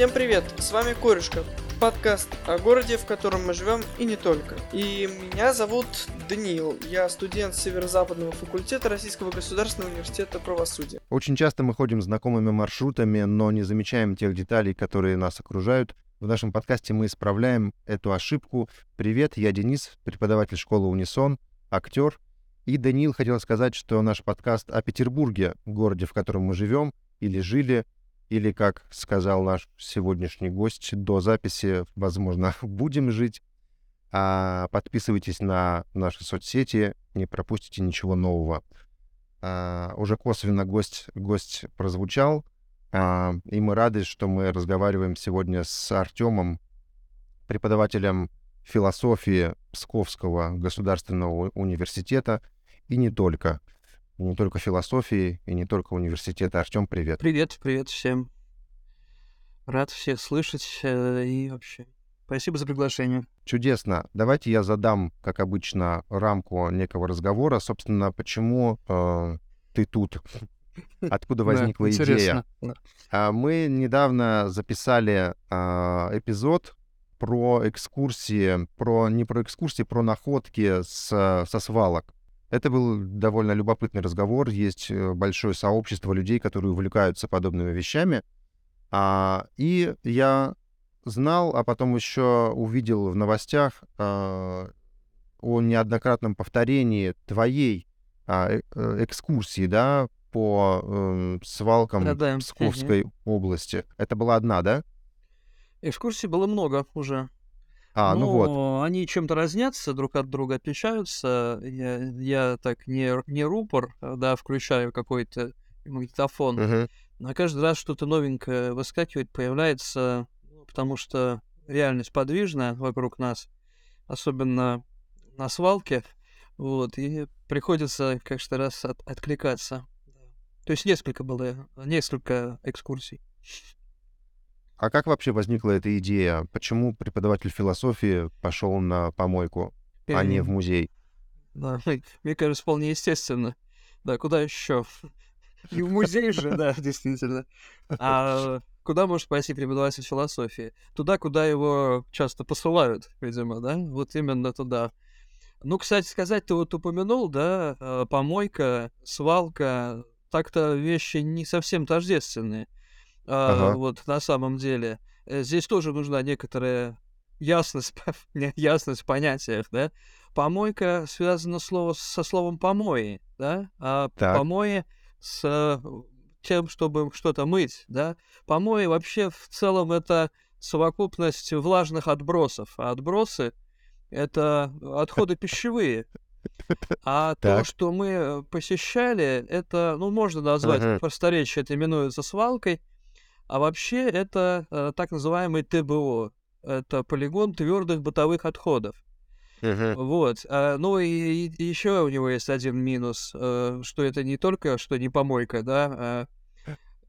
Всем привет, с вами Корешка, подкаст о городе, в котором мы живем и не только. И меня зовут Даниил, я студент Северо-Западного факультета Российского государственного университета правосудия. Очень часто мы ходим знакомыми маршрутами, но не замечаем тех деталей, которые нас окружают. В нашем подкасте мы исправляем эту ошибку. Привет, я Денис, преподаватель школы Унисон, актер. И Даниил хотел сказать, что наш подкаст о Петербурге, городе, в котором мы живем или жили, или, как сказал наш сегодняшний гость до записи, возможно, будем жить. А подписывайтесь на наши соцсети, не пропустите ничего нового. А, уже косвенно гость, гость прозвучал, а, и мы рады, что мы разговариваем сегодня с Артемом, преподавателем философии Псковского государственного университета, и не только и не только философии, и не только университета. Артем, привет. Привет, привет всем. Рад всех слышать э, и вообще. Спасибо за приглашение. Чудесно. Давайте я задам, как обычно, рамку некого разговора. Собственно, почему э, ты тут? Откуда возникла идея? Да. Мы недавно записали э, эпизод про экскурсии, про не про экскурсии, про находки с, со свалок. Это был довольно любопытный разговор. Есть э, большое сообщество людей, которые увлекаются подобными вещами. А, и я знал, а потом еще увидел в новостях а, о неоднократном повторении твоей а, э, э, экскурсии, да, по э, свалкам да, Псковской угу. области. Это была одна, да? Экскурсий было много уже. А, ну вот. они чем-то разнятся, друг от друга отличаются. Я, я так не, не рупор, да, включаю какой-то магнитофон. Угу. Но каждый раз что-то новенькое выскакивает, появляется, ну, потому что реальность подвижная вокруг нас, особенно на свалке, вот, и приходится каждый раз от, откликаться. То есть несколько было, несколько экскурсий. А как вообще возникла эта идея? Почему преподаватель философии пошел на помойку, а не в музей? Да, мне кажется, вполне естественно. Да, куда еще? И в музей же, да, действительно. А куда может пойти преподаватель философии? Туда, куда его часто посылают, видимо, да? Вот именно туда. Ну, кстати сказать, ты вот упомянул, да, э, помойка, свалка, так-то вещи не совсем тождественные. Ага. вот на самом деле. Э, здесь тоже нужна некоторая ясность, ясность в понятиях, да. Помойка связана слово, со словом помои, да, а так. помои с э, тем, чтобы что-то мыть, да. Помои вообще в целом это совокупность влажных отбросов, а отбросы это отходы пищевые. А то, что мы посещали, это, ну, можно назвать, ага. просторечие это именуется свалкой, а вообще это э, так называемый ТБО. Это полигон твердых бытовых отходов. Uh-huh. Вот. А, ну и, и еще у него есть один минус, э, что это не только, что не помойка, да, а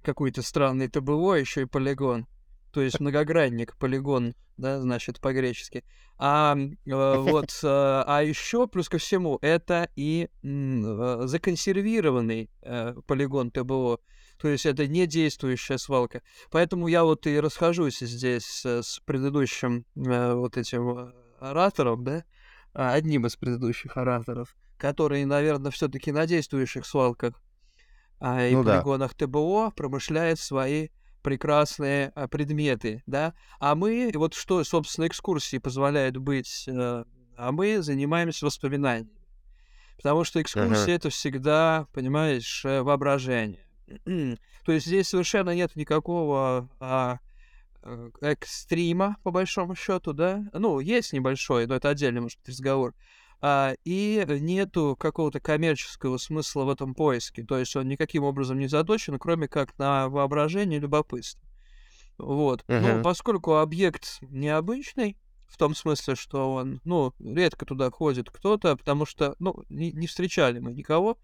какой-то странный ТБО, еще и полигон. То есть многогранник, полигон, да, значит, по-гречески. А э, вот, э, а еще, плюс ко всему, это и э, законсервированный э, полигон ТБО. То есть это не действующая свалка. Поэтому я вот и расхожусь здесь с предыдущим э, вот этим э, оратором, да, а, одним из предыдущих ораторов, который, наверное, все-таки на действующих свалках а, и ну, полигонах да. ТБО промышляет свои прекрасные а, предметы, да. А мы, вот что, собственно, экскурсии позволяют быть, а, а мы занимаемся воспоминаниями. Потому что экскурсия uh-huh. это всегда, понимаешь, воображение. То есть здесь совершенно нет никакого а, э, экстрима, по большому счету, да. Ну, есть небольшой, но это отдельный, может быть, разговор. А, и нету какого-то коммерческого смысла в этом поиске. То есть он никаким образом не заточен, кроме как на воображение и любопытство. Вот. Uh-huh. Ну, поскольку объект необычный, в том смысле, что он, ну, редко туда ходит кто-то, потому что, ну, не, не встречали мы никого,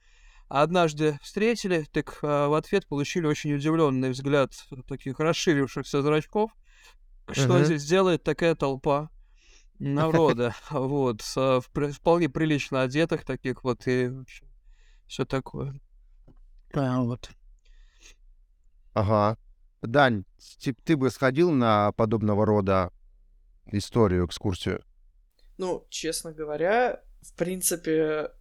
однажды встретили, так а, в ответ получили очень удивленный взгляд таких расширившихся зрачков. Что uh-huh. здесь делает такая толпа народа? Вот, с, вполне прилично одетых таких вот и все такое. А, вот. Ага. Дань, ти- ты бы сходил на подобного рода историю, экскурсию? Ну, честно говоря, в принципе,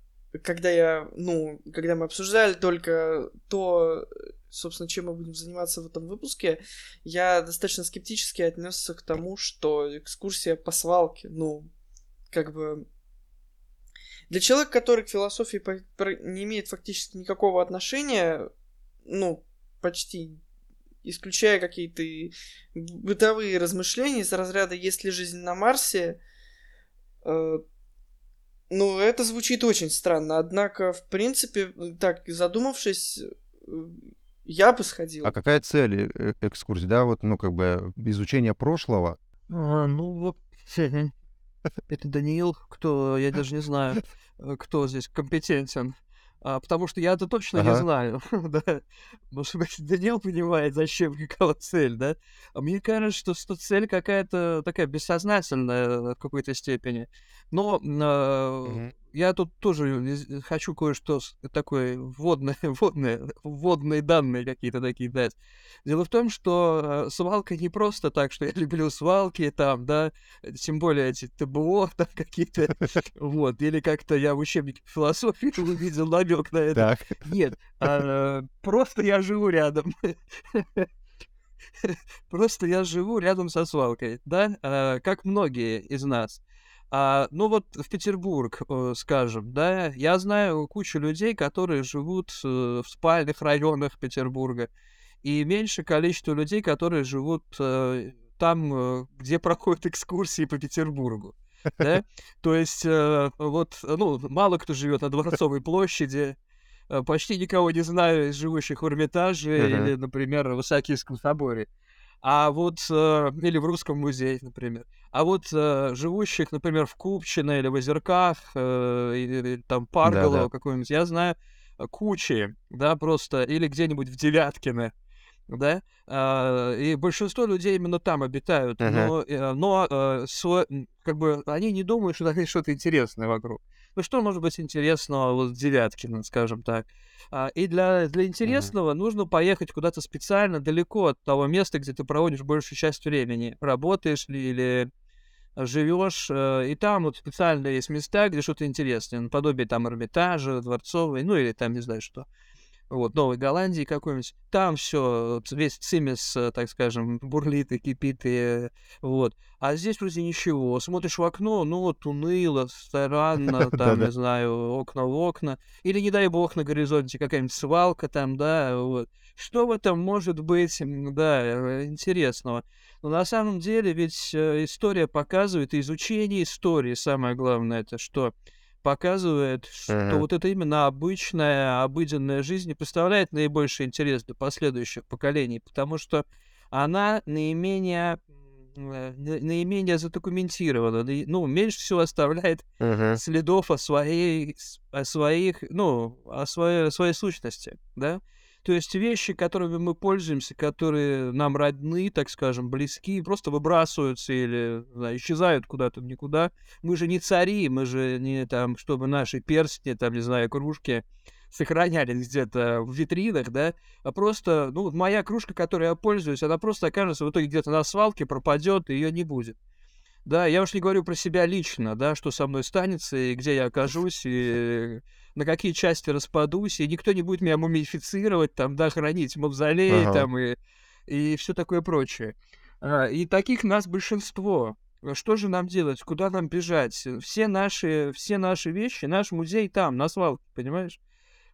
когда я, ну, когда мы обсуждали только то, собственно, чем мы будем заниматься в этом выпуске, я достаточно скептически отнесся к тому, что экскурсия по свалке, ну, как бы... Для человека, который к философии не имеет фактически никакого отношения, ну, почти исключая какие-то бытовые размышления из разряда «Есть ли жизнь на Марсе?», э, ну, это звучит очень странно, однако, в принципе, так задумавшись, э, я бы сходил. А какая цель э- экскурсии? Да, вот, ну, как бы изучение прошлого. А, ну, вот, это Даниил, кто, я даже не знаю, э, кто здесь компетентен. А, потому что я-то точно не Ага. знаю, да. Может быть, Даниил понимает, зачем какова цель, да? А мне кажется, что, что цель какая-то такая бессознательная в какой-то степени. Но а, Мгм. Я тут тоже из- хочу кое-что с- такое вводное, вводное, вводные данные какие-то такие дать. Дело в том, что э, свалка не просто так, что я люблю свалки там, да, э, тем более эти ТБО там какие-то, вот, или как-то я в учебнике философии увидел намек на это. Так. Нет, а, просто я живу рядом. Просто я живу рядом со свалкой, да, а, как многие из нас. А, ну вот в Петербург, э, скажем, да, я знаю кучу людей, которые живут э, в спальных районах Петербурга, и меньше количество людей, которые живут э, там, где проходят экскурсии по Петербургу, да. То есть вот, ну, мало кто живет на Дворцовой площади, почти никого не знаю из живущих в Эрмитаже или, например, в Исаакиевском соборе. А вот, э, или в Русском музее, например. А вот э, живущих, например, в Купчино или в Озерках, э, или, или там Парголово Да-да. какой-нибудь, я знаю э, кучи, да, просто, или где-нибудь в Девяткино, да, а, и большинство людей именно там обитают, Ага. но, э, но э, как бы они не думают, что там есть что-то интересное вокруг. Ну что может быть интересного вот в Девяткино, скажем так. А, и для, для интересного нужно поехать куда-то специально далеко от того места, где ты проводишь большую часть времени. Работаешь ли или живешь, э, и там вот специально есть места, где что-то интересное, наподобие там Эрмитажа, Дворцовой, ну или там не знаю что. Вот, Новой Голландии какой-нибудь. Там все, весь цимес, э, так скажем, бурлит и кипит, и, вот. А здесь вроде ничего. Смотришь в окно, ну вот уныло, странно, там, не знаю, окна в окна. Или, не дай бог, на горизонте какая-нибудь свалка там, да, вот. Что в этом может быть, да, э, интересного? Но на самом деле ведь э, история показывает, изучение истории, самое главное, это что? Показывает, что Мгм. вот это именно обычная, обыденная жизнь представляет наибольший интерес для последующих поколений, потому что она наименее, э, на- наименее задокументирована, ну, меньше всего оставляет Мгм. следов о своей, о своих, ну, о своей, о своей сущности, да? То есть вещи, которыми мы пользуемся, которые нам родны, так скажем, близки, просто выбрасываются или знаю, исчезают куда-то никуда. Мы же не цари, мы же не там, чтобы наши перстни, там, не знаю, кружки сохранялись где-то в витринах, да, а просто, ну, моя кружка, которой я пользуюсь, она просто окажется в итоге где-то на свалке, пропадет, и ее не будет. Да, я уж не говорю про себя лично, да, что со мной станется, и где я окажусь, и на какие части распадусь, и никто не будет меня мумифицировать, там, да, хранить в мавзолее, Ага. там, и, и все такое прочее. А, и таких нас большинство. А Что же нам делать? Куда нам бежать? Все наши, все наши вещи, наш музей там, на свалке, понимаешь,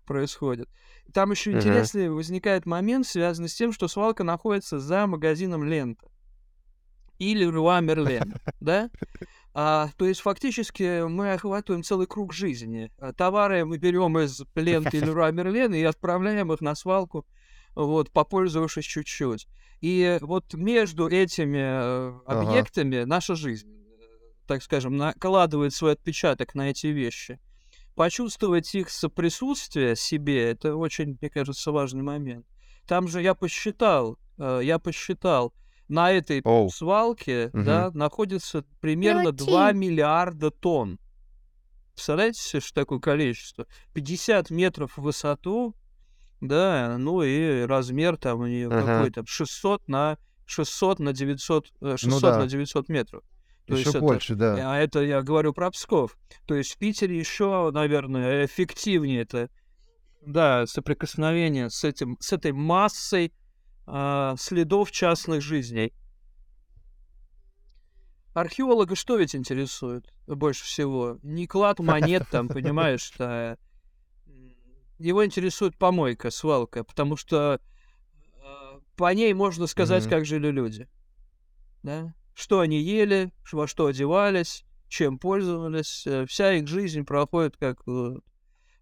происходит. Там еще Мгм. интересный возникает момент, связанный с тем, что свалка находится за магазином Лента или Руа Мерлен, да? А, то есть фактически мы охватываем целый круг жизни. А, Товары мы берем из ленты или Руа Мерлен и отправляем их на свалку, вот, попользовавшись чуть-чуть. И вот между этими э, Ага. объектами наша жизнь, так скажем, накладывает свой отпечаток на эти вещи. Почувствовать их соприсутствие себе, это очень, мне кажется, важный момент. Там же я посчитал, э, я посчитал, на этой Оу. свалке, Мгм. да, находится примерно 2 миллиарда тонн. Представляете себе, что такое количество? 50 метров в высоту, да, ну и размер там у нее Ага. какой-то 600 на 600 на 900, э, 600 Ну да. на 900 метров. То Еще есть это, больше, да. а это я говорю про Псков. То есть в Питере еще, наверное, эффективнее это, да, соприкосновение с этим, с этой массой а, следов частных жизней. Археолога что ведь интересует больше всего? Не клад монет там, понимаешь. М, Его интересует помойка, свалка, потому что а, по ней можно сказать, Мгм. как жили люди. Да? Что они ели, во что одевались, чем пользовались. э, Вся их жизнь проходит как э,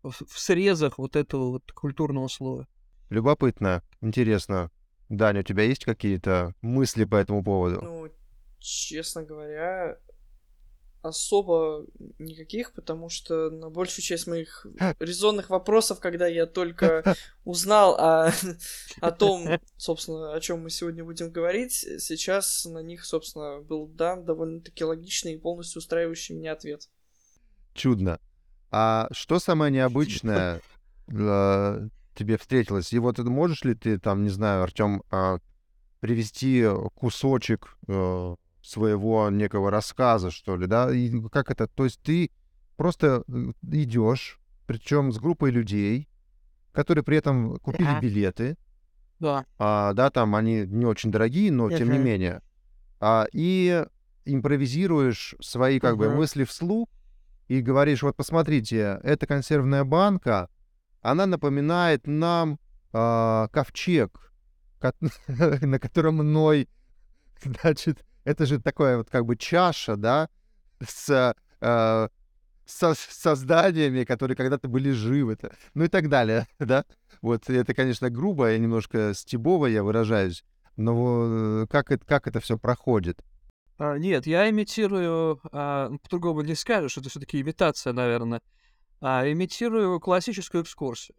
в в срезах вот этого вот культурного слоя. Любопытно, интересно. Даня, у тебя есть какие-то мысли по этому поводу? Ну, честно говоря, особо никаких, потому что на большую часть моих резонных вопросов, когда я только узнал о, о том, собственно, о чем мы сегодня будем говорить, сейчас на них, собственно, был дан довольно-таки логичный и полностью устраивающий меня ответ. Чудно. А что самое необычное э, тебе встретилось? И вот это можешь ли ты, там, не знаю, Артем, привести кусочек э, своего некого рассказа, что ли, да? И как это? То есть ты просто идешь, причем с группой людей, которые при этом купили Ага. билеты, Да. а, да, там они не очень дорогие, но тем не менее, а, и импровизируешь свои как бы Мгм. мысли вслух и говоришь, вот посмотрите, эта консервная банка, она напоминает нам а, ковчег, ко- на котором мной, значит, это же такое вот как бы чаша, да, с а, со созданиями, которые когда-то были живы, т- ну и так далее, да. Вот это, конечно, грубо и немножко стебово я выражаюсь, но э, как это, как это все проходит? А, нет, я имитирую, а, по-другому не скажешь, это все-таки имитация, наверное. А, имитирую классическую экскурсию.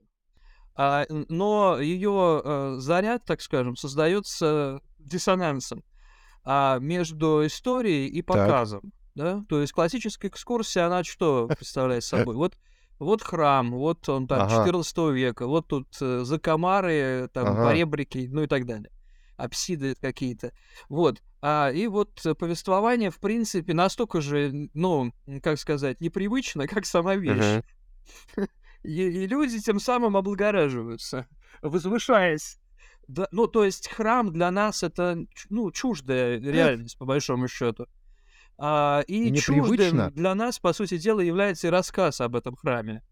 А, но ее заряд, так скажем, создается диссонансом а, между историей и показом. Да? То есть классическая экскурсия, она что представляет собой? Вот, вот храм, вот он там Ага. 14 века, вот тут э, закомары, там Ага. поребрики, ну и так далее. Апсиды какие-то. Вот. А, и вот повествование, в принципе, настолько же, ну, как сказать, непривычно, как сама вещь. И, и люди тем самым облагораживаются, возвышаясь. Да, ну, то есть храм для нас это, ну, чуждая реальность, по большому счету. А, и И чуждым непривычно. для нас, по сути дела, является и рассказ об этом храме.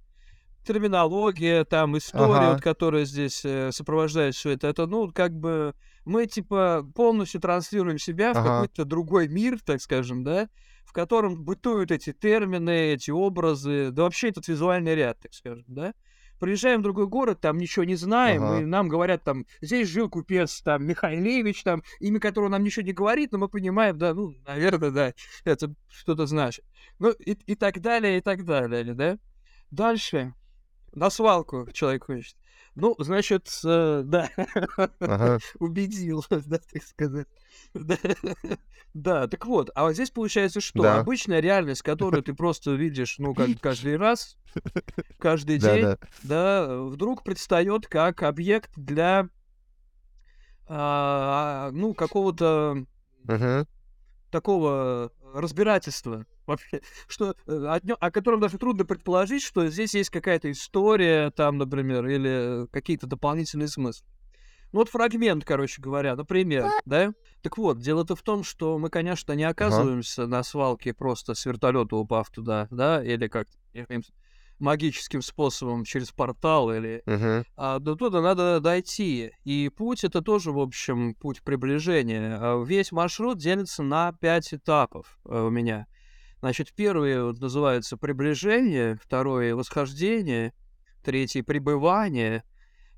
Терминология, там, история, Ага. вот, которая здесь э, сопровождает все это, это, ну, как бы мы, типа, полностью транслируем себя в Ага. какой-то другой мир, так скажем, да, в котором бытуют эти термины, эти образы, да вообще этот визуальный ряд, так скажем, да. Приезжаем в другой город, там ничего не знаем, Ага. и нам говорят, там, здесь жил купец, там, Михайлевич, там, имя которого нам ничего не говорит, но мы понимаем, да, ну, наверное, да, это что-то значит. Ну, и, и так далее, и так далее, да. Дальше. На свалку человек хочет. Ну, значит, э, да, Ага. убедил, да, так сказать. Да, да, так вот, а вот здесь получается что? Да. Обычная реальность, которую ты просто видишь, ну, как каждый раз, каждый Да, день, да. да, вдруг предстает как объект для, а, ну, какого-то Мгм. такого разбирательства вообще, что э, о, о котором даже трудно предположить, что здесь есть какая-то история там, например, или какие-то дополнительные смыслы. Ну вот фрагмент, короче говоря, например, да? Так вот, дело-то в том, что мы, конечно, не оказываемся на свалке просто с вертолета упав туда, да, или как магическим способом через портал или Мгм. а до туда надо дойти. И путь это тоже, в общем, путь приближения. А Весь маршрут делится на пять этапов э, у меня. Значит, первый вот называется приближение, второй восхождение, третий пребывание,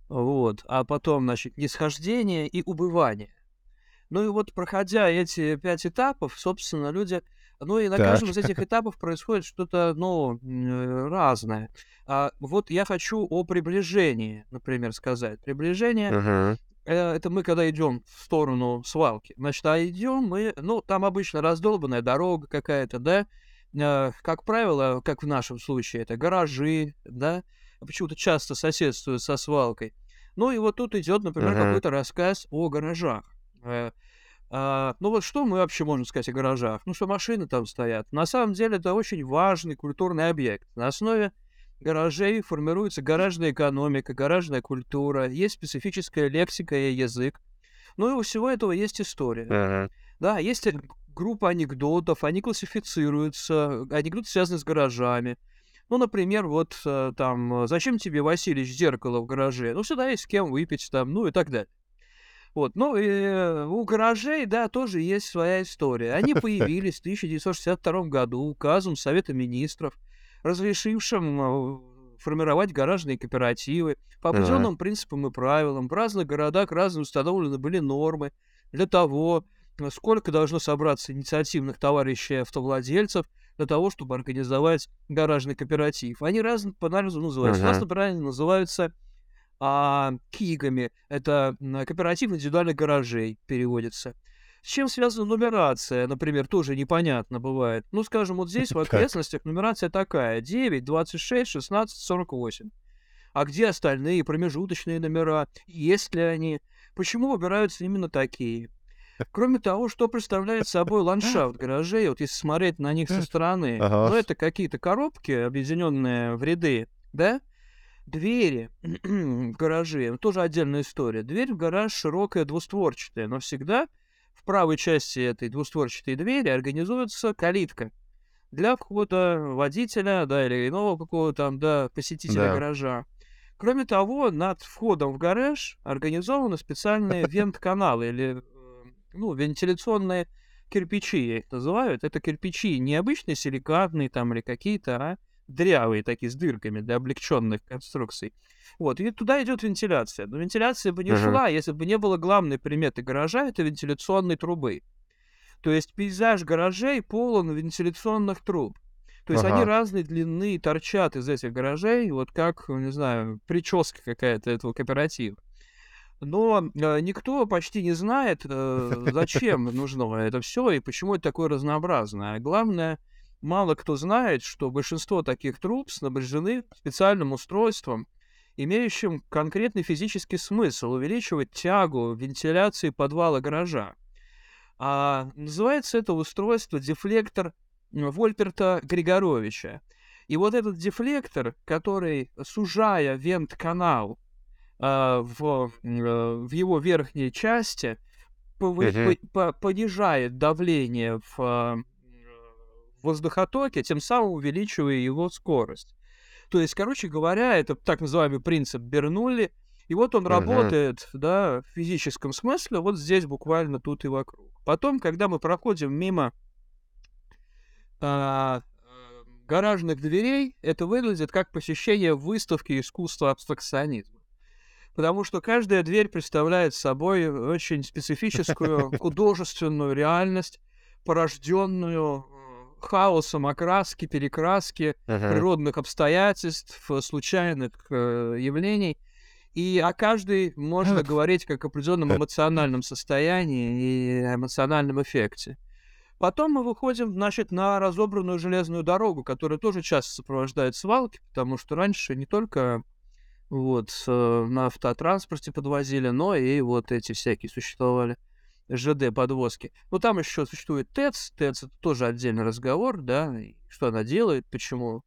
вот, а потом, значит, нисхождение и убывание. Ну и вот, проходя эти пять этапов, собственно, люди... Ну и на Так. каждом из этих этапов происходит что-то, ну, разное. А, вот я хочу о приближении, например, сказать. Приближение э, это мы когда идем в сторону свалки. Значит, а идем мы, ну, там обычно раздолбанная дорога какая-то, да. Э, как правило, как в нашем случае, это гаражи, да. Почему-то часто соседствуют со свалкой. Ну и вот тут идет, например, Мгм. какой-то рассказ о гаражах. А, ну вот что мы вообще можем сказать о гаражах? Ну что машины там стоят. На самом деле это очень важный культурный объект. На основе гаражей формируется гаражная экономика, гаражная культура, есть специфическая лексика и язык. Ну и у всего этого есть история. Ага. Да, есть группа анекдотов, они классифицируются, анекдоты связаны с гаражами. Ну, например, вот э, там, зачем тебе, Василич, зеркало в гараже? Ну, всегда есть с кем выпить там, ну и так далее. Вот, ну, и э, у гаражей, да, тоже есть своя история. Они появились в 1962 году указом Совета Министров, разрешившим э, формировать гаражные кооперативы по определенным принципам и правилам. В разных городах разные установлены были нормы для того, э, сколько должно собраться инициативных товарищей автовладельцев для того, чтобы организовать гаражный кооператив. Они разно по-разному называются. У нас, например, они называются а, КИГами. Это кооператив индивидуальных гаражей переводится. С чем связана нумерация, например, тоже непонятно бывает. Ну, скажем, вот здесь в окрестностях нумерация такая. 9, 26, 16, 48. А где остальные промежуточные номера? Есть ли они? Почему выбираются именно такие? Кроме того, что представляет собой ландшафт гаражей, вот если смотреть на них со стороны, Ага. ну, это какие-то коробки, объединенные в ряды, да? Двери в гараже, тоже отдельная история. Дверь в гараж широкая, двустворчатая, но всегда в правой части этой двустворчатой двери организуется калитка для входа водителя, да, или иного какого-то там, да, посетителя Да. гаража. Кроме того, над входом в гараж организованы специальные вент-каналы или, ну, вентиляционные кирпичи, я их называют. Это кирпичи не обычные силикатные там или какие-то, а дрявые такие с дырками для облегченных конструкций. Вот, и туда идет вентиляция. Но вентиляция бы не Мгм. шла, если бы не было главной приметы гаража, это вентиляционной трубы. То есть пейзаж гаражей полон вентиляционных труб. То есть они Ага. разной длины торчат из этих гаражей, вот как, не знаю, прическа какая-то этого кооператива. Но э, никто почти не знает, э, зачем нужно это все и почему это такое разнообразное. А главное, мало кто знает, что большинство таких труб снабжены специальным устройством, имеющим конкретный физический смысл увеличивать тягу вентиляции подвала гаража. А называется это устройство дефлектор Вольперта Григоровича. И вот этот дефлектор, который, сужая вент-канал а, в, э, в его верхней части, повы- Мгм. по- по- понижает давление в воздухотоке, тем самым увеличивая его скорость. То есть, короче говоря, это так называемый принцип Бернулли, и вот он Мгм. работает, да, в физическом смысле, вот здесь буквально тут и вокруг. Потом, когда мы проходим мимо а, э, гаражных дверей, это выглядит как посещение выставки искусства абстракционизма. Потому что каждая дверь представляет собой очень специфическую художественную реальность, порожденную э, хаосом окраски, перекраски, Ага. природных обстоятельств, э, случайных э, явлений. И о каждой можно говорить как о определенном эмоциональном состоянии и эмоциональном эффекте. Потом мы выходим, значит, на разобранную железную дорогу, которая тоже часто сопровождает свалки, потому что раньше не только вот э, на автотранспорте подвозили, но и вот эти всякие существовали ЖД-подвозки. Ну, там еще существует ТЭЦ. ТЭЦ — это тоже отдельный разговор, да, что она делает, почему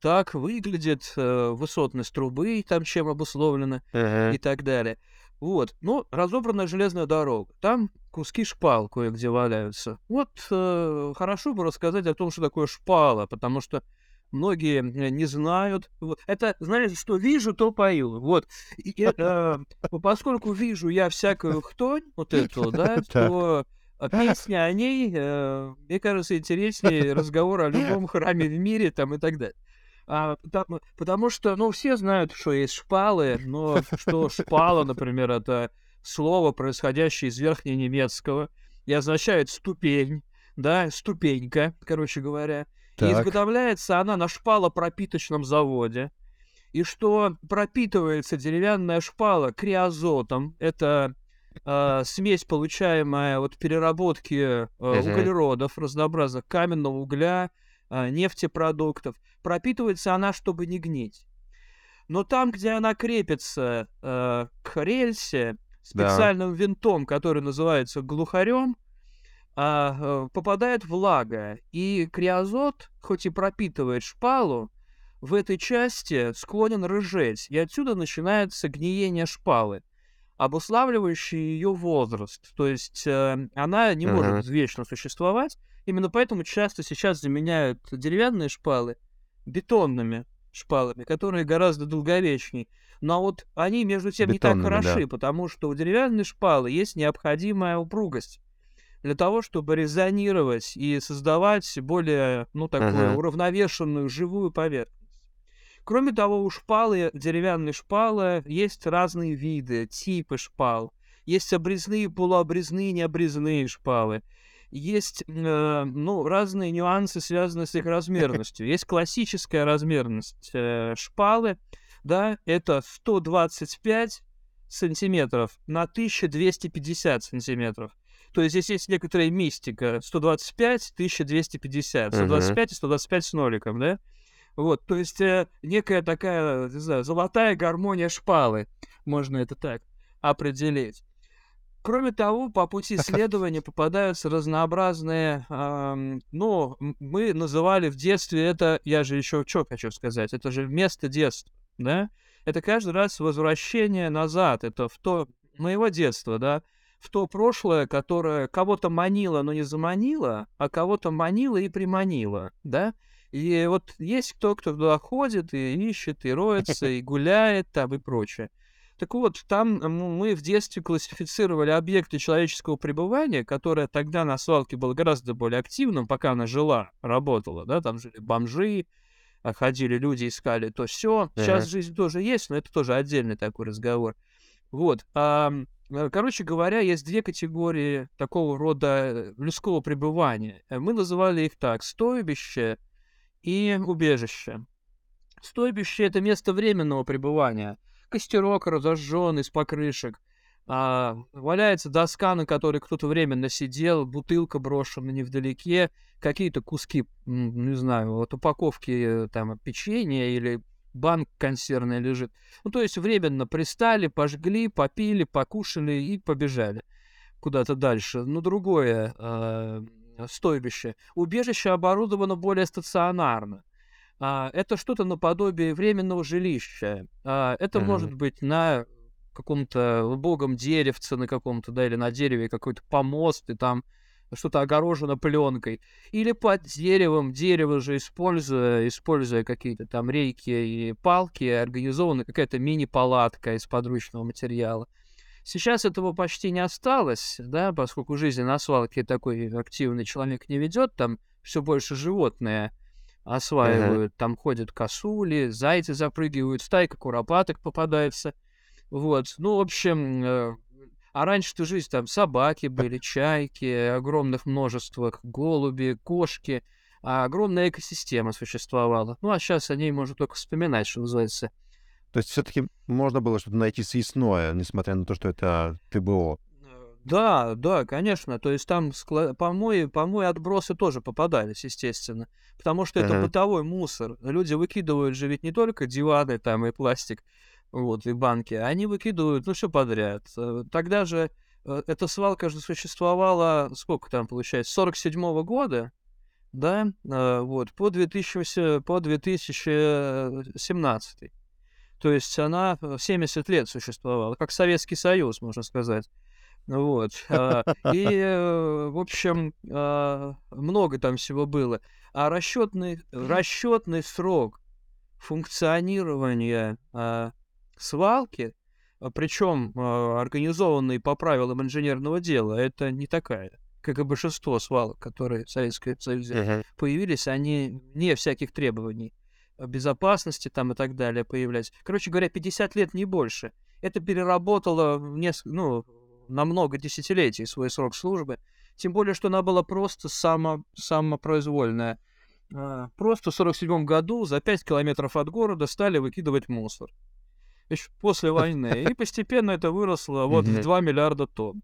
так выглядит э, высотность трубы, там чем обусловлено Ага. и так далее. Вот. Ну, разобранная железная дорога. Там куски шпал кое-где валяются. Вот э, хорошо бы рассказать о том, что такое шпала, потому что многие э, не знают. Вот. Это, знаете, что вижу, то пою. Вот. И, э, э, поскольку вижу я всякую хтонь, вот эту, да, то э, песня о ней, э, мне кажется, интереснее разговор о любом храме в мире там и так далее. А, потому, потому что, ну, все знают, что есть шпалы, но что шпала, например, это слово, происходящее из верхненемецкого, и означает ступень, да, ступенька, короче говоря. И Так. изготовляется она на шпалопропиточном заводе. И что пропитывается деревянная шпала криозотом. Это э, смесь, получаемая от переработки э, Мгм. углеродов разнообразных, каменного угля, э, нефтепродуктов. Пропитывается она, чтобы не гнить. Но там, где она крепится э, к рельсе Да. специальным винтом, который называется глухарем, а, э, попадает влага, и криозот, хоть и пропитывает шпалу, в этой части склонен рыжеть, и отсюда начинается гниение шпалы, обуславливающее ее возраст. То есть э, она не Мгм. может вечно существовать. Именно поэтому часто сейчас заменяют деревянные шпалы бетонными шпалами, которые гораздо долговечней. Но вот они, между тем, не так Бетонными, да. хороши, потому что у деревянной шпалы есть необходимая упругость для того, чтобы резонировать и создавать более, ну, такую Мгм. уравновешенную живую поверхность. Кроме того, у шпалы, деревянной шпалы, есть разные виды, типы шпал. Есть обрезные, полуобрезные, необрезные шпалы. Есть, э, ну, разные нюансы, связанные с их размерностью. Есть классическая размерность э, шпалы, да, это 125 сантиметров на 1250 сантиметров. То есть здесь есть некоторая мистика. 125, 1250. 125 и 125 с ноликом, да? Вот, то есть э, некая такая, не знаю, золотая гармония шпалы, можно это так определить. Кроме того, по пути исследования попадаются разнообразные, ам, ну, мы называли в детстве это, я же еще что хочу сказать, это же место детства, да? Это каждый раз возвращение назад, это в то, моего детства, да, в то прошлое, которое кого-то манило, но не заманило, а кого-то манило и приманило, да? И вот есть кто, кто туда ходит и ищет, и роется, и гуляет там и прочее. Так вот, там м, мы в детстве классифицировали объекты человеческого пребывания, которое тогда на свалке было гораздо более активным, пока она жила, работала, да, там жили бомжи, а, ходили люди, искали то все. Сейчас Ага. жизнь тоже есть, но это тоже отдельный такой разговор. Вот. э, короче говоря, есть две категории такого рода э, людского пребывания. Э, Мы называли их так: стойбище и убежище. Стойбище это место временного пребывания. Костерок разожжен из покрышек. а, валяется доска, на которой кто-то временно сидел, бутылка брошена невдалеке, какие-то куски, не знаю, вот упаковки там печенья или банк консервный лежит. Ну, то есть временно пристали, пожгли, попили, покушали и побежали куда-то дальше, на другое э, стойбище. Убежище оборудовано более стационарно. А, это что-то наподобие временного жилища. А, это Мгм. может быть на каком-то убогом деревце, на каком-то, да, или на дереве какой-то помост, и там что-то огорожено пленкой. Или под деревом, дерево же используя, используя какие-то там рейки и палки, организована какая-то мини-палатка из подручного материала. Сейчас этого почти не осталось, да, поскольку жизнь на свалке такой активный человек не ведет, там все больше животные осваивают, там ходят косули, зайцы запрыгивают, стайка куропаток попадается. Вот, ну, в общем, а раньше-то жизнь там собаки были, чайки, огромных множествах, голуби, кошки, а огромная экосистема существовала. Ну, а сейчас о ней можно только вспоминать, что называется. То есть все-таки можно было что-то найти съестное, несмотря на то, что это ТБО. Э, Да, да, конечно. То есть там скла- помои, помои, отбросы тоже попадались, естественно. Потому что это Ага. бытовой мусор. Люди выкидывают же ведь не только диваны там и пластик, вот, и банки. Они выкидывают, ну, все подряд. Э, Тогда же э, эта свалка же существовала, сколько там получается, с 47 года, да, э, вот, по 2000, по 2017. То есть она э, 70 лет существовала, как Советский Союз, можно сказать. Вот. а, И, в общем, много там всего было. А расчетный, расчетный срок функционирования свалки, причем организованный по правилам инженерного дела, это не такая, как и большинство свалок, которые в Советском Союзе Мгм. появились, они не всяких требований безопасности там и так далее появлялись. Короче говоря, 50 лет не больше. Это переработало неск- ну, на много десятилетий свой срок службы. Тем более, что она была просто само, самопроизвольная. А, Просто в 47 году за 5 километров от города стали выкидывать мусор. Ещё после войны. И постепенно это выросло вот в Мгм. 2 миллиарда тонн.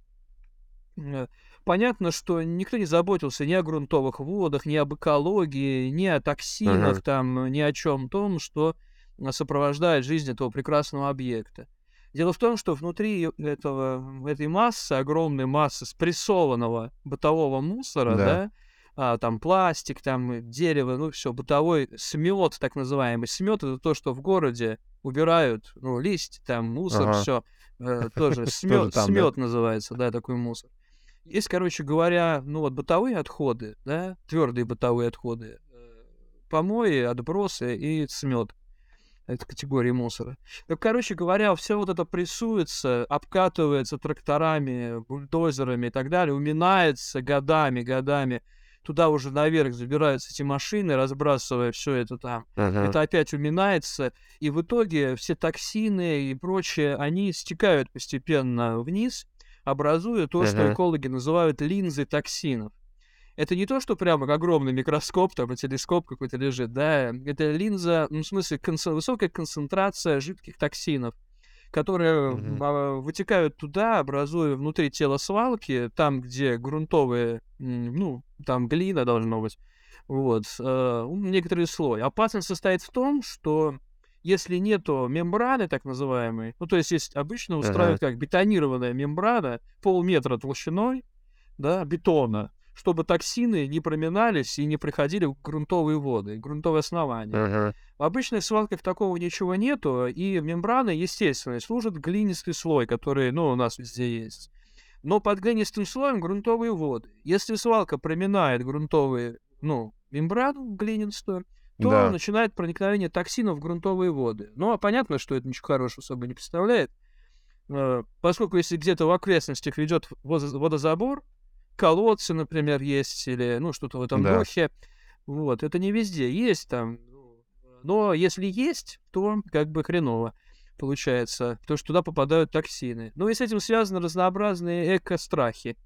Э, Понятно, что никто не заботился ни о грунтовых водах, ни об экологии, ни о токсинах, там, ни о чем том, что а, сопровождает жизнь этого прекрасного объекта. Дело в том, что внутри этого, этой массы, огромной массы спрессованного бытового мусора, Да. да, а, там пластик, там дерево, ну все, бытовой смет, так называемый. Смет это то, что в городе убирают, ну, листья, там, мусор, Ага. все. тоже Тоже смет, смет называется, да, такой мусор. Есть, короче говоря, ну вот бытовые отходы, да, твердые бытовые отходы, э, помои, отбросы и смет. Это категории мусора. Так, короче говоря, все вот это прессуется, обкатывается тракторами, бульдозерами и так далее, уминается годами, годами. Туда уже наверх забираются эти машины, разбрасывая все это там. Ага. Это опять уминается, и в итоге все токсины и прочее, они стекают постепенно вниз, образуя то, что Ага. экологи называют линзы токсинов. Это не то, что прямо огромный микроскоп, там, и телескоп какой-то лежит, да, это линза, ну, в смысле, конце- высокая концентрация жидких токсинов, которые а, вытекают туда, образуя внутри тела свалки, там, где грунтовые, ну, там глина должно быть, вот, э, некоторый слой. Опасность состоит в том, что если нету мембраны, так называемой, ну, то есть, есть обычно устраивают как бетонированная мембрана, полметра толщиной, да, бетона, чтобы токсины не проминались и не приходили в грунтовые воды, грунтовое основание. Ага. В обычных свалках такого ничего нету, и мембраны, естественно, служат глинистый слой, который, ну, у нас везде есть. Но под глинистым слоем грунтовые воды. Если свалка проминает грунтовые, ну, мембрану глинистую, то Да. начинает проникновение токсинов в грунтовые воды. Ну, а понятно, что это ничего хорошего собой не представляет, э, поскольку если где-то в окрестностях ведет водо- водозабор, колодцы, например, есть, или, ну, что-то в этом Да. духе, вот, это не везде есть там, ну, но если есть, то как бы хреново получается, потому что туда попадают токсины. Ну и с этим связаны разнообразные эко-страхи,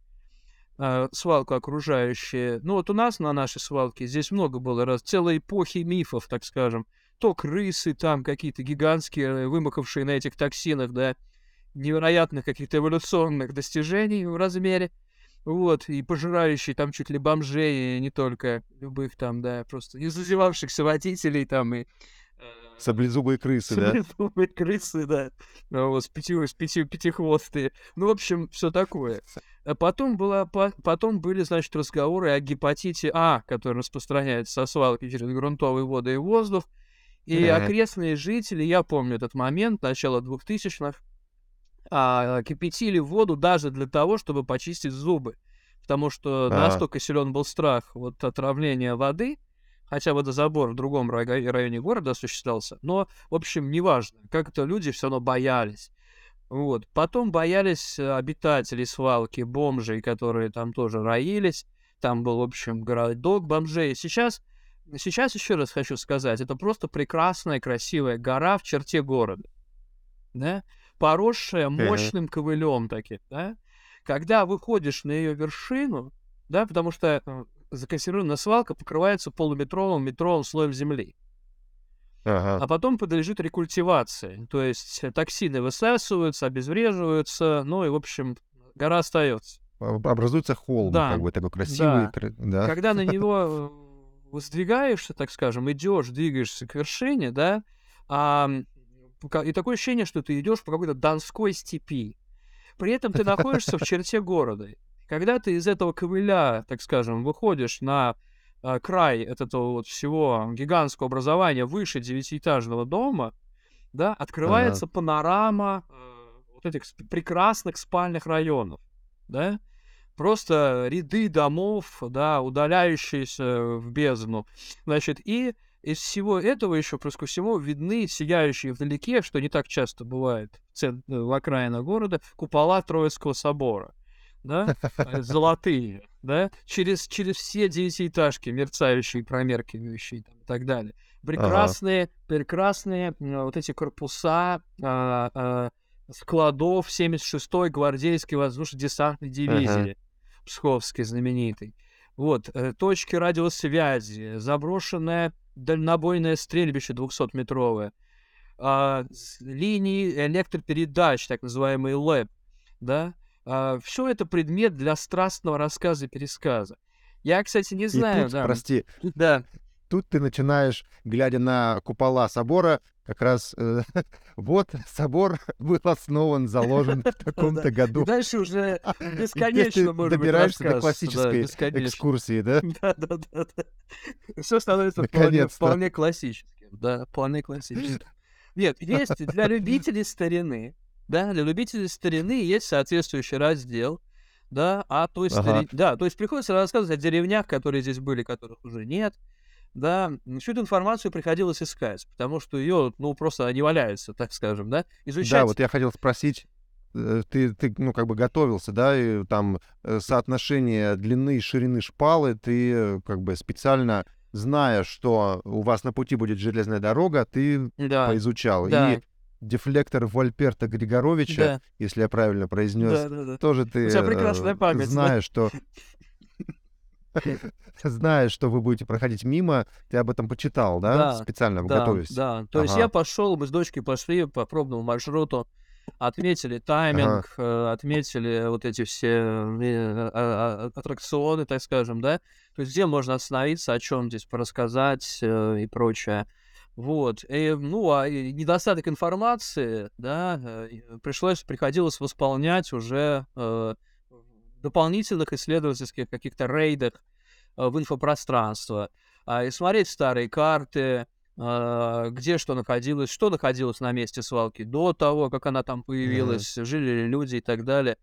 а, свалку окружающие. Ну вот у нас на нашей свалке здесь много было раз, целой эпохи мифов, так скажем. То крысы там какие-то гигантские, э, вымахавшие на этих токсинах, да, невероятных каких-то эволюционных достижений в размере. Вот, и пожирающие там чуть ли бомжей, и не только любых там, да, просто не зазевавшихся водителей там и... э, Саблезубые крысы, да? Саблезубые крысы, да. Ну, Вот, с пяти, с пяти, пятихвостые. Ну, в общем, все такое. А потом, была, по- потом были, значит, разговоры о гепатите А, который распространяется со свалки через грунтовые воды и воздух. И Ага. окрестные жители, я помню этот момент, начало 2000-х, а, кипятили воду даже для того, чтобы почистить зубы. Потому что А. настолько силен был страх вот отравления воды, хотя водозабор в другом районе города осуществлялся, но, в общем, неважно, как-то люди все равно боялись. Вот. Потом боялись э, обитателей свалки, бомжей, которые там тоже роились. Там был, в общем, городок бомжей. Сейчас, сейчас еще раз хочу сказать, это просто прекрасная, красивая гора в черте города. Да? Поросшая мощным ковылем таким, да? Когда выходишь на ее вершину, да, потому что э, законсервированная свалка покрывается полуметровым метровым слоем земли Ага. а потом подлежит рекультивации. То есть э, токсины высасываются, обезвреживаются, ну и, в общем, гора остается. Об- Образуется холм, Да. как бы такой красивый. Да. Да. Когда на него э, воздвигаешься, так скажем, идешь, двигаешься к вершине, да, а, и такое ощущение, что ты идешь по какой-то донской степи. При этом ты находишься в черте города. Когда ты из этого ковыля, так скажем, выходишь на а, край этого вот всего гигантского образования выше девятиэтажного дома, да, открывается панорама э, вот этих прекрасных спальных районов, да, просто ряды домов, да, удаляющиеся в бездну, значит, и из всего этого еще, плюс ко всему, видны сияющие вдалеке, что не так часто бывает в, цен- э, в окраинах города, купола Троицкого собора, да, э, золотые, да, через, через все девятиэтажки, мерцающие, промеркивающие там, и так далее. Прекрасные, прекрасные э, вот эти корпуса а, а, складов 76-й гвардейской воздушно-десантной дивизии, Псковской знаменитой. Вот, точки радиосвязи, заброшенное дальнобойное стрельбище 200-метровое, а, линии электропередач, так называемые ЛЭП, да, все это предмет для страстного рассказа и пересказа. Я, кстати, не И знаю, тут, да, прости, да, тут ты начинаешь, глядя на купола собора, как раз э, вот собор был основан, заложен в таком-то году. Дальше уже бесконечно можно добираешься до классической экскурсии, да? Да, да, да. Все становится вполне, вполне классическим. Да, вполне классическим. Нет, есть для любителей старины, да, для любителей старины есть соответствующий раздел, да, а то есть, ага. да, то есть приходится рассказывать о деревнях, которые здесь были, которых уже нет, да, всю эту информацию приходилось искать, потому что ее, ну, просто не валяется, так скажем, да, изучать. Да, вот я хотел спросить, э, ты, ты, ну, как бы готовился, да, и там э, соотношение длины и ширины шпалы, ты э, как бы специально, зная, что у вас на пути будет железная дорога, ты да. поизучал. Да. И дефлектор Вольперта Григоровича, да. если я правильно произнес, да, да, да. тоже ты память, знаешь, да? что зная, что вы будете проходить мимо, ты об этом почитал, да? да Специально да, готовясь. Да, то ага. есть я пошел, мы с дочкой пошли по пробному маршруту, отметили тайминг, ага. Э, отметили вот эти все э, а, а, аттракционы, так скажем, да? То есть где можно остановиться, о чем здесь порассказать э, и прочее. Вот. И, ну, а недостаток информации, да, пришлось, приходилось восполнять уже э, дополнительных исследовательских каких-то рейдах э, в инфопространство, э, и смотреть старые карты, э, где что находилось, что находилось на месте свалки до того, как она там появилась, mm-hmm. жили ли люди и так далее.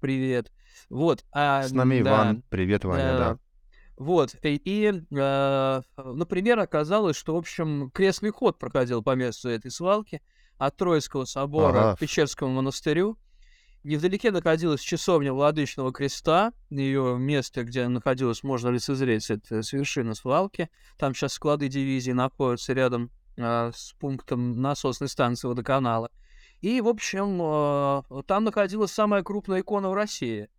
Привет. Вот. А, С нами да, Иван. Привет, Ваня, э, да. Вот, и, и э, например, оказалось, что, в общем, крестный ход проходил по месту этой свалки от Троицкого собора ага. к Печерскому монастырю. Невдалеке находилась часовня Владычного Креста, ее место, где находилась, можно лицезреть, это с вершины свалки. Там сейчас склады дивизии находятся рядом э, с пунктом насосной станции водоканала. И, в общем, э, там находилась самая крупная икона в России.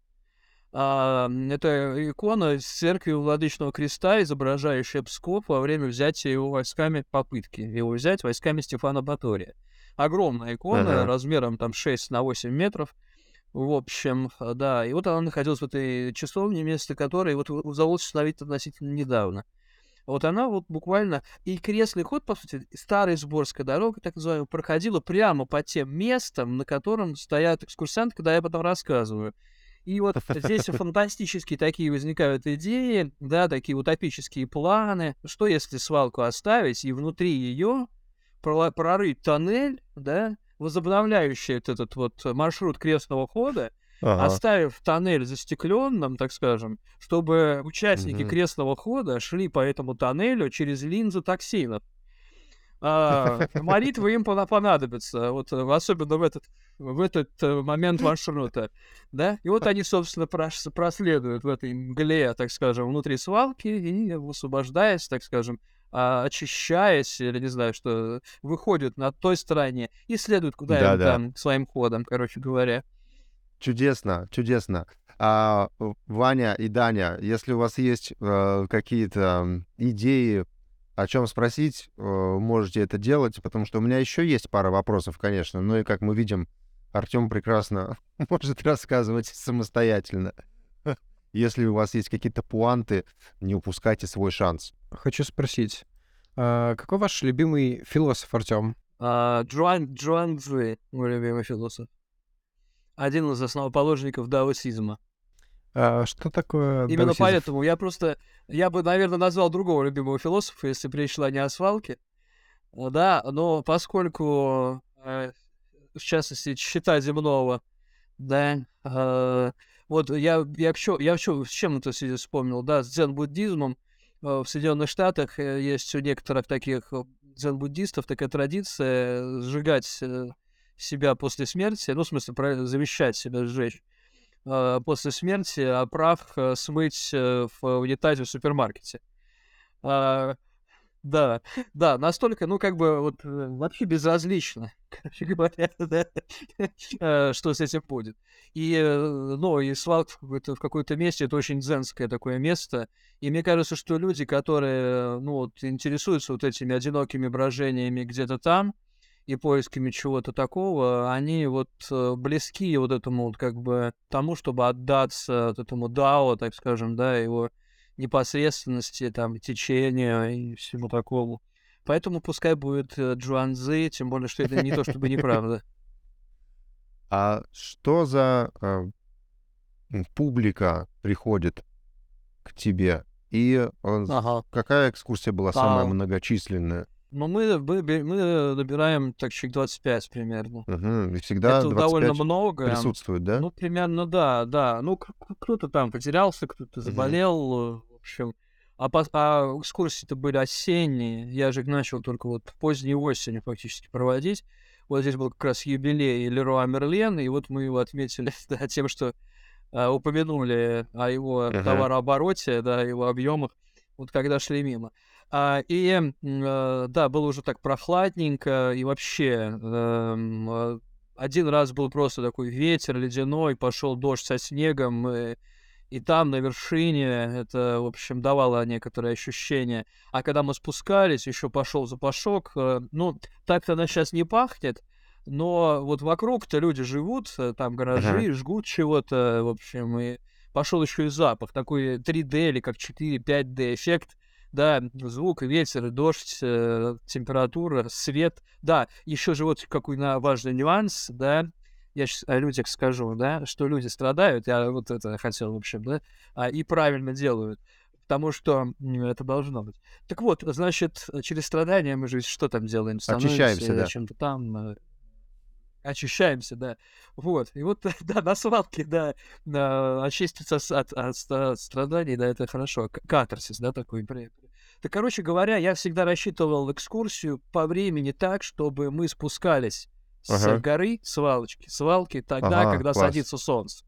Э, это икона с церкви Владычного Креста, изображающая Псков во время взятия его войсками, попытки его взять войсками Стефана Батория. Огромная икона, ага. размером там 6 на 8 метров. В общем, э, да, и вот она находилась в этой часовне, место которой вот удалось установить относительно недавно. Вот она вот буквально... И крестный ход, по сути, старая Сборская дорога, так называемая, проходила прямо по тем местам, на котором стоят экскурсанты, когда я потом рассказываю. И вот здесь фантастические такие возникают идеи, да, такие утопические планы. Что если свалку оставить и внутри ее прорыть тоннель, да, возобновляющий этот вот маршрут крестного хода, ага. оставив тоннель застекленным, так скажем, чтобы участники угу. крестного хода шли по этому тоннелю через линзы токсинов. А, молитвы им понадобятся, вот особенно в этот, в этот э, момент маршрута, да, и вот они, собственно, проследуют в этой мгле, так скажем, внутри свалки и освобождаясь, так скажем, а, очищаясь, или не знаю, что выходят на той стороне и следуют куда да, да. там своим ходом, короче говоря. Чудесно, чудесно. А, Ваня и Даня, если у вас есть э, какие-то идеи, о чем спросить, э, можете это делать, потому что у меня еще есть пара вопросов, конечно, но и как мы видим, Артем прекрасно может рассказывать самостоятельно. Если у вас есть какие-то пуанты, не упускайте свой шанс. Хочу спросить, а, какой ваш любимый философ, Артем? А, Джоан Цзуи, мой любимый философ. Один из основоположников даосизма. А, что такое Именно даосизм? поэтому я просто... Я бы, наверное, назвал другого любимого философа, если бы речь шла не о свалке. Да, но поскольку, э, в частности, счета земного, да, э, вот я, я, я еще с чем это вспомнил, да, с дзен-буддизмом. Э, в Соединенных Штатах э, есть у некоторых таких э, дзен-буддистов такая традиция сжигать себя после смерти, ну, в смысле, завещать себя сжечь после смерти, а прах смыть в унитазе в супермаркете. Да, да, настолько, ну, как бы, вот, э, вообще безразлично, короче говоря, да, э, что с этим будет. И, ну, и свалка в какой-то месте, это очень дзенское такое место, и мне кажется, что люди, которые, ну, вот, интересуются вот этими одинокими брожениями где-то там, и поисками чего-то такого, они вот близки вот этому вот как бы тому, чтобы отдаться вот этому дао, так скажем, да, его непосредственности, там, течения и всему такому. Поэтому пускай будет э, Джуанзы, тем более, что это не то чтобы неправда. А что за э, публика приходит к тебе? И э, Ага. какая экскурсия была самая А, многочисленная? Но мы, мы, мы набираем так человек 25 примерно. Мгм. И всегда Это довольно 25 много. присутствует, да? Ну, примерно, да, да. Ну, кто-то там потерялся, кто-то заболел, э, в общем. А, пос- а экскурсии-то были осенние. Я же их начал только вот поздней осенью фактически проводить. Вот здесь был как раз юбилей Леруа Мерлен, и вот мы его отметили да, тем, что а, упомянули о его Ага. товарообороте, да, его объемах, вот когда шли мимо. А, и, э, да, было уже так прохладненько, и вообще эм, э, один раз был просто такой ветер ледяной, пошел дождь со снегом, э, и там на вершине это, в общем, давало некоторое ощущение. А когда мы спускались, еще пошел запашок. э, Ну, так-то она сейчас не пахнет, но вот вокруг-то люди живут, э, там гаражи, жгут чего-то, в общем, и пошел еще и запах, такой 3D или как 4-5D эффект, да, звук, ветер, дождь, э, температура, свет. Да, еще же вот какой важный нюанс, да, я сейчас о людях скажу, да, что люди страдают, я вот это хотел, в общем, да, а, и правильно делают, потому что это должно быть. Так вот, значит, через страдания мы же что там делаем? Очищаемся, Становимся да. чем-то там, э, очищаемся, да. Вот, и вот, да, на свалке, да, на- очиститься с- от, от ста- страданий, да, это хорошо. Катарсис, да, такой. Так, короче говоря, я всегда рассчитывал экскурсию по времени так, чтобы мы спускались с Ага. горы, свалочки, свалки тогда, Ага, когда класс. садится солнце.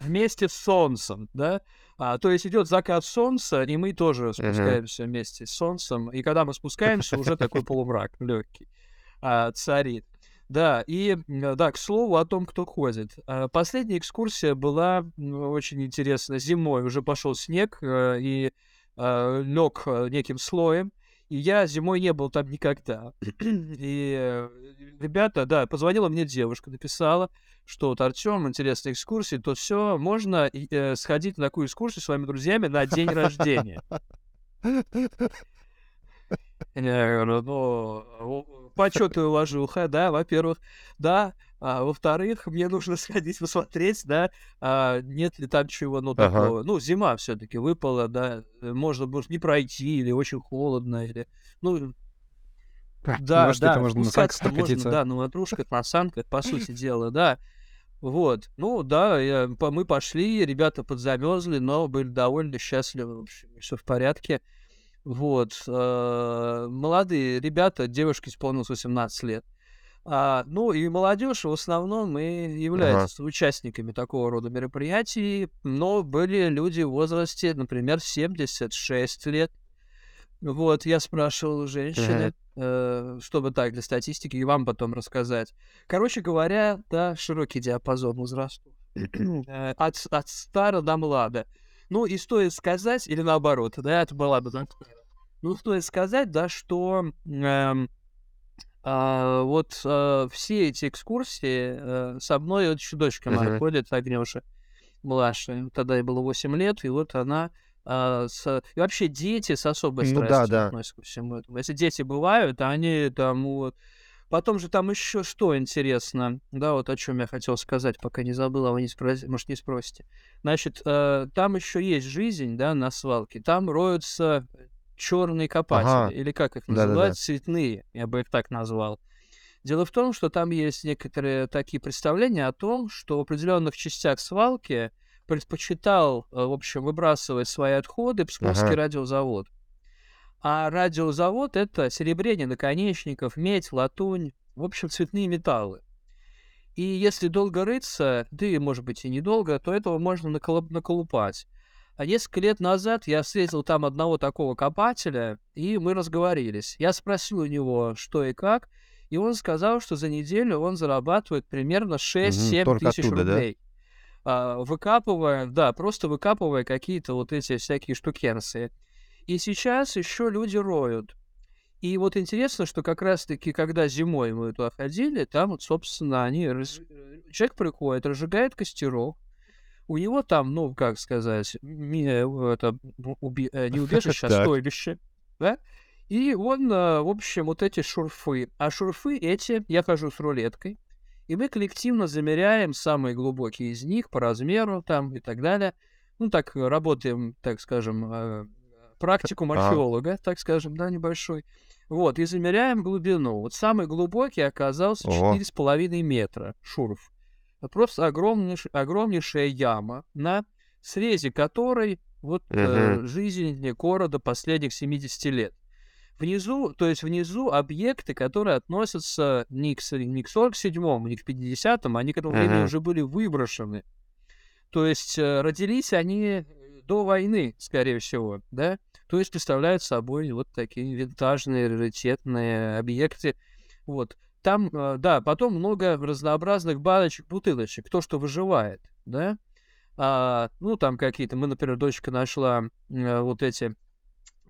Вместе с солнцем, да? А, то есть идет закат солнца, и мы тоже спускаемся вместе с солнцем. И когда мы спускаемся, уже такой полумрак легкий царит. Да, и да, к слову о том, кто ходит. А, Последняя экскурсия была очень интересная. Зимой уже пошел снег э, и лег неким слоем. И я зимой не был там никогда. И э, ребята, да, позвонила мне девушка, написала, что вот Артем, интересная экскурсия, то все, можно э, сходить на такую экскурсию с своими друзьями на день рождения. Я говорю, ну, почетная уважуха, да, во-первых, да, а во-вторых, мне нужно сходить посмотреть, да, а, нет ли там чего, ну, Ага. такого. Ну, зима все-таки выпала, да, э, можно, может, не пройти, или очень холодно, или, ну, да, Может, да, можно на санках можно, да, на ватрушках, на санках, по сути дела, да. Вот, ну да, я- по- мы пошли, ребята подзамерзли, но были довольно счастливы, в общем, все в порядке. Вот, э, молодые ребята, девушке исполнилось 18 лет. А, ну и молодежь в основном и является участниками такого рода мероприятий, но были люди в возрасте, например, 76 лет. Вот, я спрашивал женщины, э, чтобы так, для статистики, и вам потом рассказать. Короче говоря, да, широкий диапазон возрастов. Э, от, от стара до млада. Ну, и стоит сказать, или наоборот, да, это была бы так. Ну, стоит сказать, да, что эм, а, вот э, все эти экскурсии э, со мной вот еще дочка моя Мгм. ходит, Агнеша, младшая. Тогда ей было 8 лет, и вот она а, с... И вообще дети с особой Ну да, страстью да. относятся ко всему этому. Если дети бывают, они там вот... Потом же там еще что интересно, да, вот о чем я хотел сказать, пока не забыл, а вы не спросите, может, не спросите. Значит, э, там еще есть жизнь, да, на свалке. Там роются черные копатели, Ага. или как их Да-да-да. называют, цветные, я бы их так назвал. Дело в том, что там есть некоторые такие представления о том, что в определенных частях свалки предпочитал, э, в общем, выбрасывать свои отходы Псковский Ага. радиозавод. А радиозавод — это серебрение наконечников, медь, латунь, в общем, цветные металлы. И если долго рыться, да и, может быть, и недолго, то этого можно наколо- наколупать. А несколько лет назад я встретил там одного такого копателя, и мы разговорились. Я спросил у него, что и как, и он сказал, что за неделю он зарабатывает примерно 6-7 только тысяч оттуда, да? рублей. А, выкапывая, да, просто выкапывая какие-то вот эти всякие штукенции. И сейчас еще люди роют. И вот интересно, что как раз-таки, когда зимой мы туда ходили, там вот, собственно, они... раз- э, Человек приходит, разжигает костерок, У него там, ну, как сказать, ми- это у- уби- э, не убежище, а Так. стойлище, да? И он, э, в общем, вот эти шурфы. А шурфы эти, я хожу с рулеткой, и мы коллективно замеряем самые глубокие из них по размеру там и так далее. Ну, так работаем, так скажем, практикум археолога, так скажем, да, небольшой. Вот, и замеряем глубину. Вот самый глубокий оказался Ого. 4,5 метра шурф. Это Просто огромнейш- огромнейшая яма, на срезе которой вот э, Мгм. жизнь города последних 70 лет. Внизу, то есть внизу объекты, которые относятся не к, не к 47-му, не к 50-му, они к этому времени Мгм. уже были выброшены. То есть э, родились они до войны, скорее всего, да? То есть представляют собой вот такие винтажные, раритетные объекты. Вот. Там, э, да, потом много разнообразных баночек, бутылочек, то, что выживает, да? А, ну, там какие-то, мы, например, дочка нашла э, вот эти,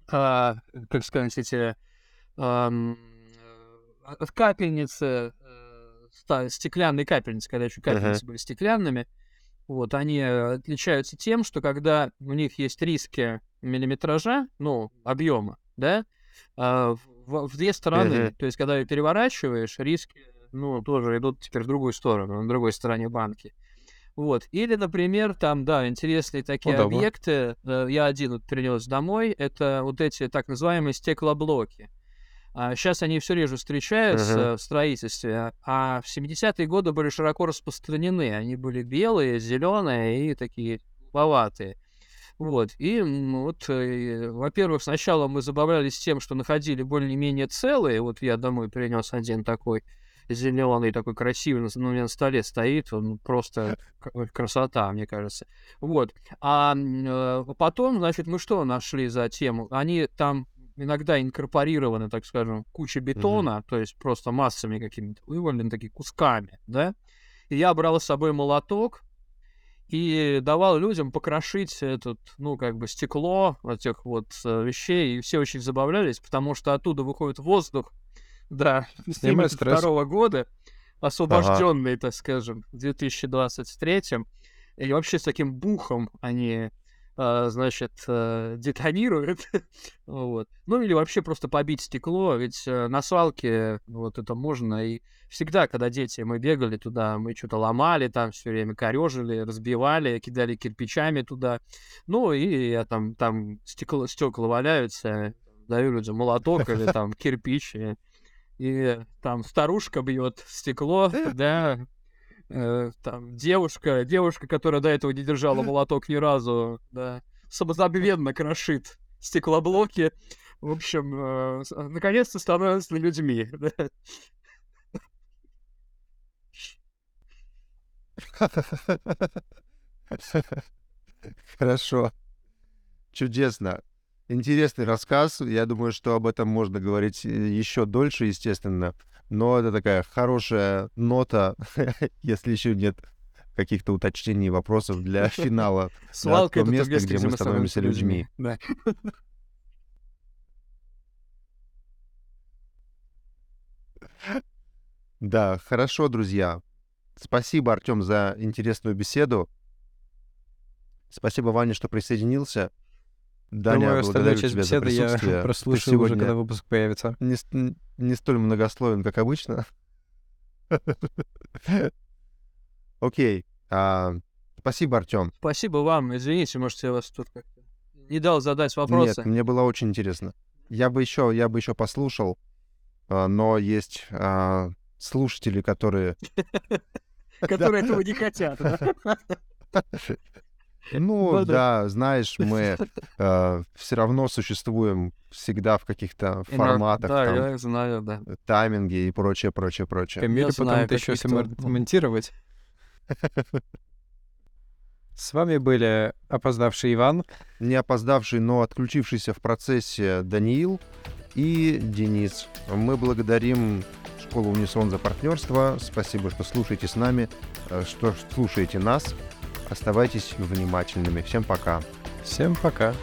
а, как сказать, эти от капельницы, стеклянные капельницы, когда еще капельницы были стеклянными, вот, они э, отличаются тем, что когда у них есть риски миллиметража, ну, объема, да, а, в, в две стороны, Мгм. то есть когда переворачиваешь, риски, ну, тоже идут теперь в другую сторону, на другой стороне банки. Вот. Или, например, там, да, интересные такие Удобно. объекты. э, Я один вот принес домой. Это вот эти так называемые стеклоблоки. Сейчас они все реже встречаются Мгм. в строительстве, а в 70-е годы были широко распространены. Они были белые, зеленые и такие голубоватые. Вот. И вот, э, во-первых, сначала мы забавлялись тем, что находили более-менее целые. Вот я домой принес один такой зеленый, такой красивый, на- ну, у меня на столе стоит, он просто красота, мне кажется. Вот. А э, потом, значит, мы что нашли за тему? Они там иногда инкорпорированы, так скажем, куча бетона, то есть просто массами какими-то вывалены, такие кусками, да? И я брал с собой молоток, и давал людям покрошить этот, ну, как бы стекло этих вот э, вещей, и все очень забавлялись, потому что оттуда выходит воздух, да, стресс. 72 года, освобожденный, так скажем, в 2023 и вообще с таким бухом они, значит, э, детонируют, вот. Ну, или вообще просто побить стекло, ведь э, на свалке вот это можно, и всегда, когда дети, мы бегали туда, мы что-то ломали там все время, корежили, разбивали, кидали кирпичами туда. Ну, и я там, там стекло, стекла валяются, даю людям молоток или там кирпич, и, и там старушка бьет стекло, да, э, там девушка, девушка, которая до этого не держала молоток ни разу, да, самозабвенно крошит стеклоблоки. В общем, э, с- наконец-то становятся людьми. да. Хорошо. Чудесно. Интересный рассказ. Я думаю, что об этом можно говорить еще дольше, естественно. Но это такая хорошая нота, если еще нет каких-то уточнений и вопросов для финала. Свалка то это то место, место, где мы становимся людьми. Да. Да, хорошо, друзья. Спасибо, Артем, за интересную беседу. Спасибо, Ваня, что присоединился. Даня, Думаю, благодарю часть тебя за беседы я присутствие. Ты прослушаю уже, когда выпуск появится. не, не столь многословен, как обычно. Окей. а, Спасибо, Артем. Спасибо вам. Извините, может, я вас тут как-то не дал задать вопросы. Нет, мне было очень интересно. Я бы еще, я бы еще послушал, а, но есть а, слушатели, которые которые этого не хотят. Ну, да. да, знаешь, мы все равно существуем всегда в каких-то форматах, Да, там, я знаю, да. тайминге и прочее, прочее, прочее. Камиле потом знаю это еще все каких-то- монтировать. С вами были опоздавший Иван. Не опоздавший, но отключившийся в процессе Даниил и Денис. Мы благодарим школу Унисон за партнерство. Спасибо, что слушаете с нами, э, что слушаете нас. Оставайтесь внимательными. Всем пока. Всем пока.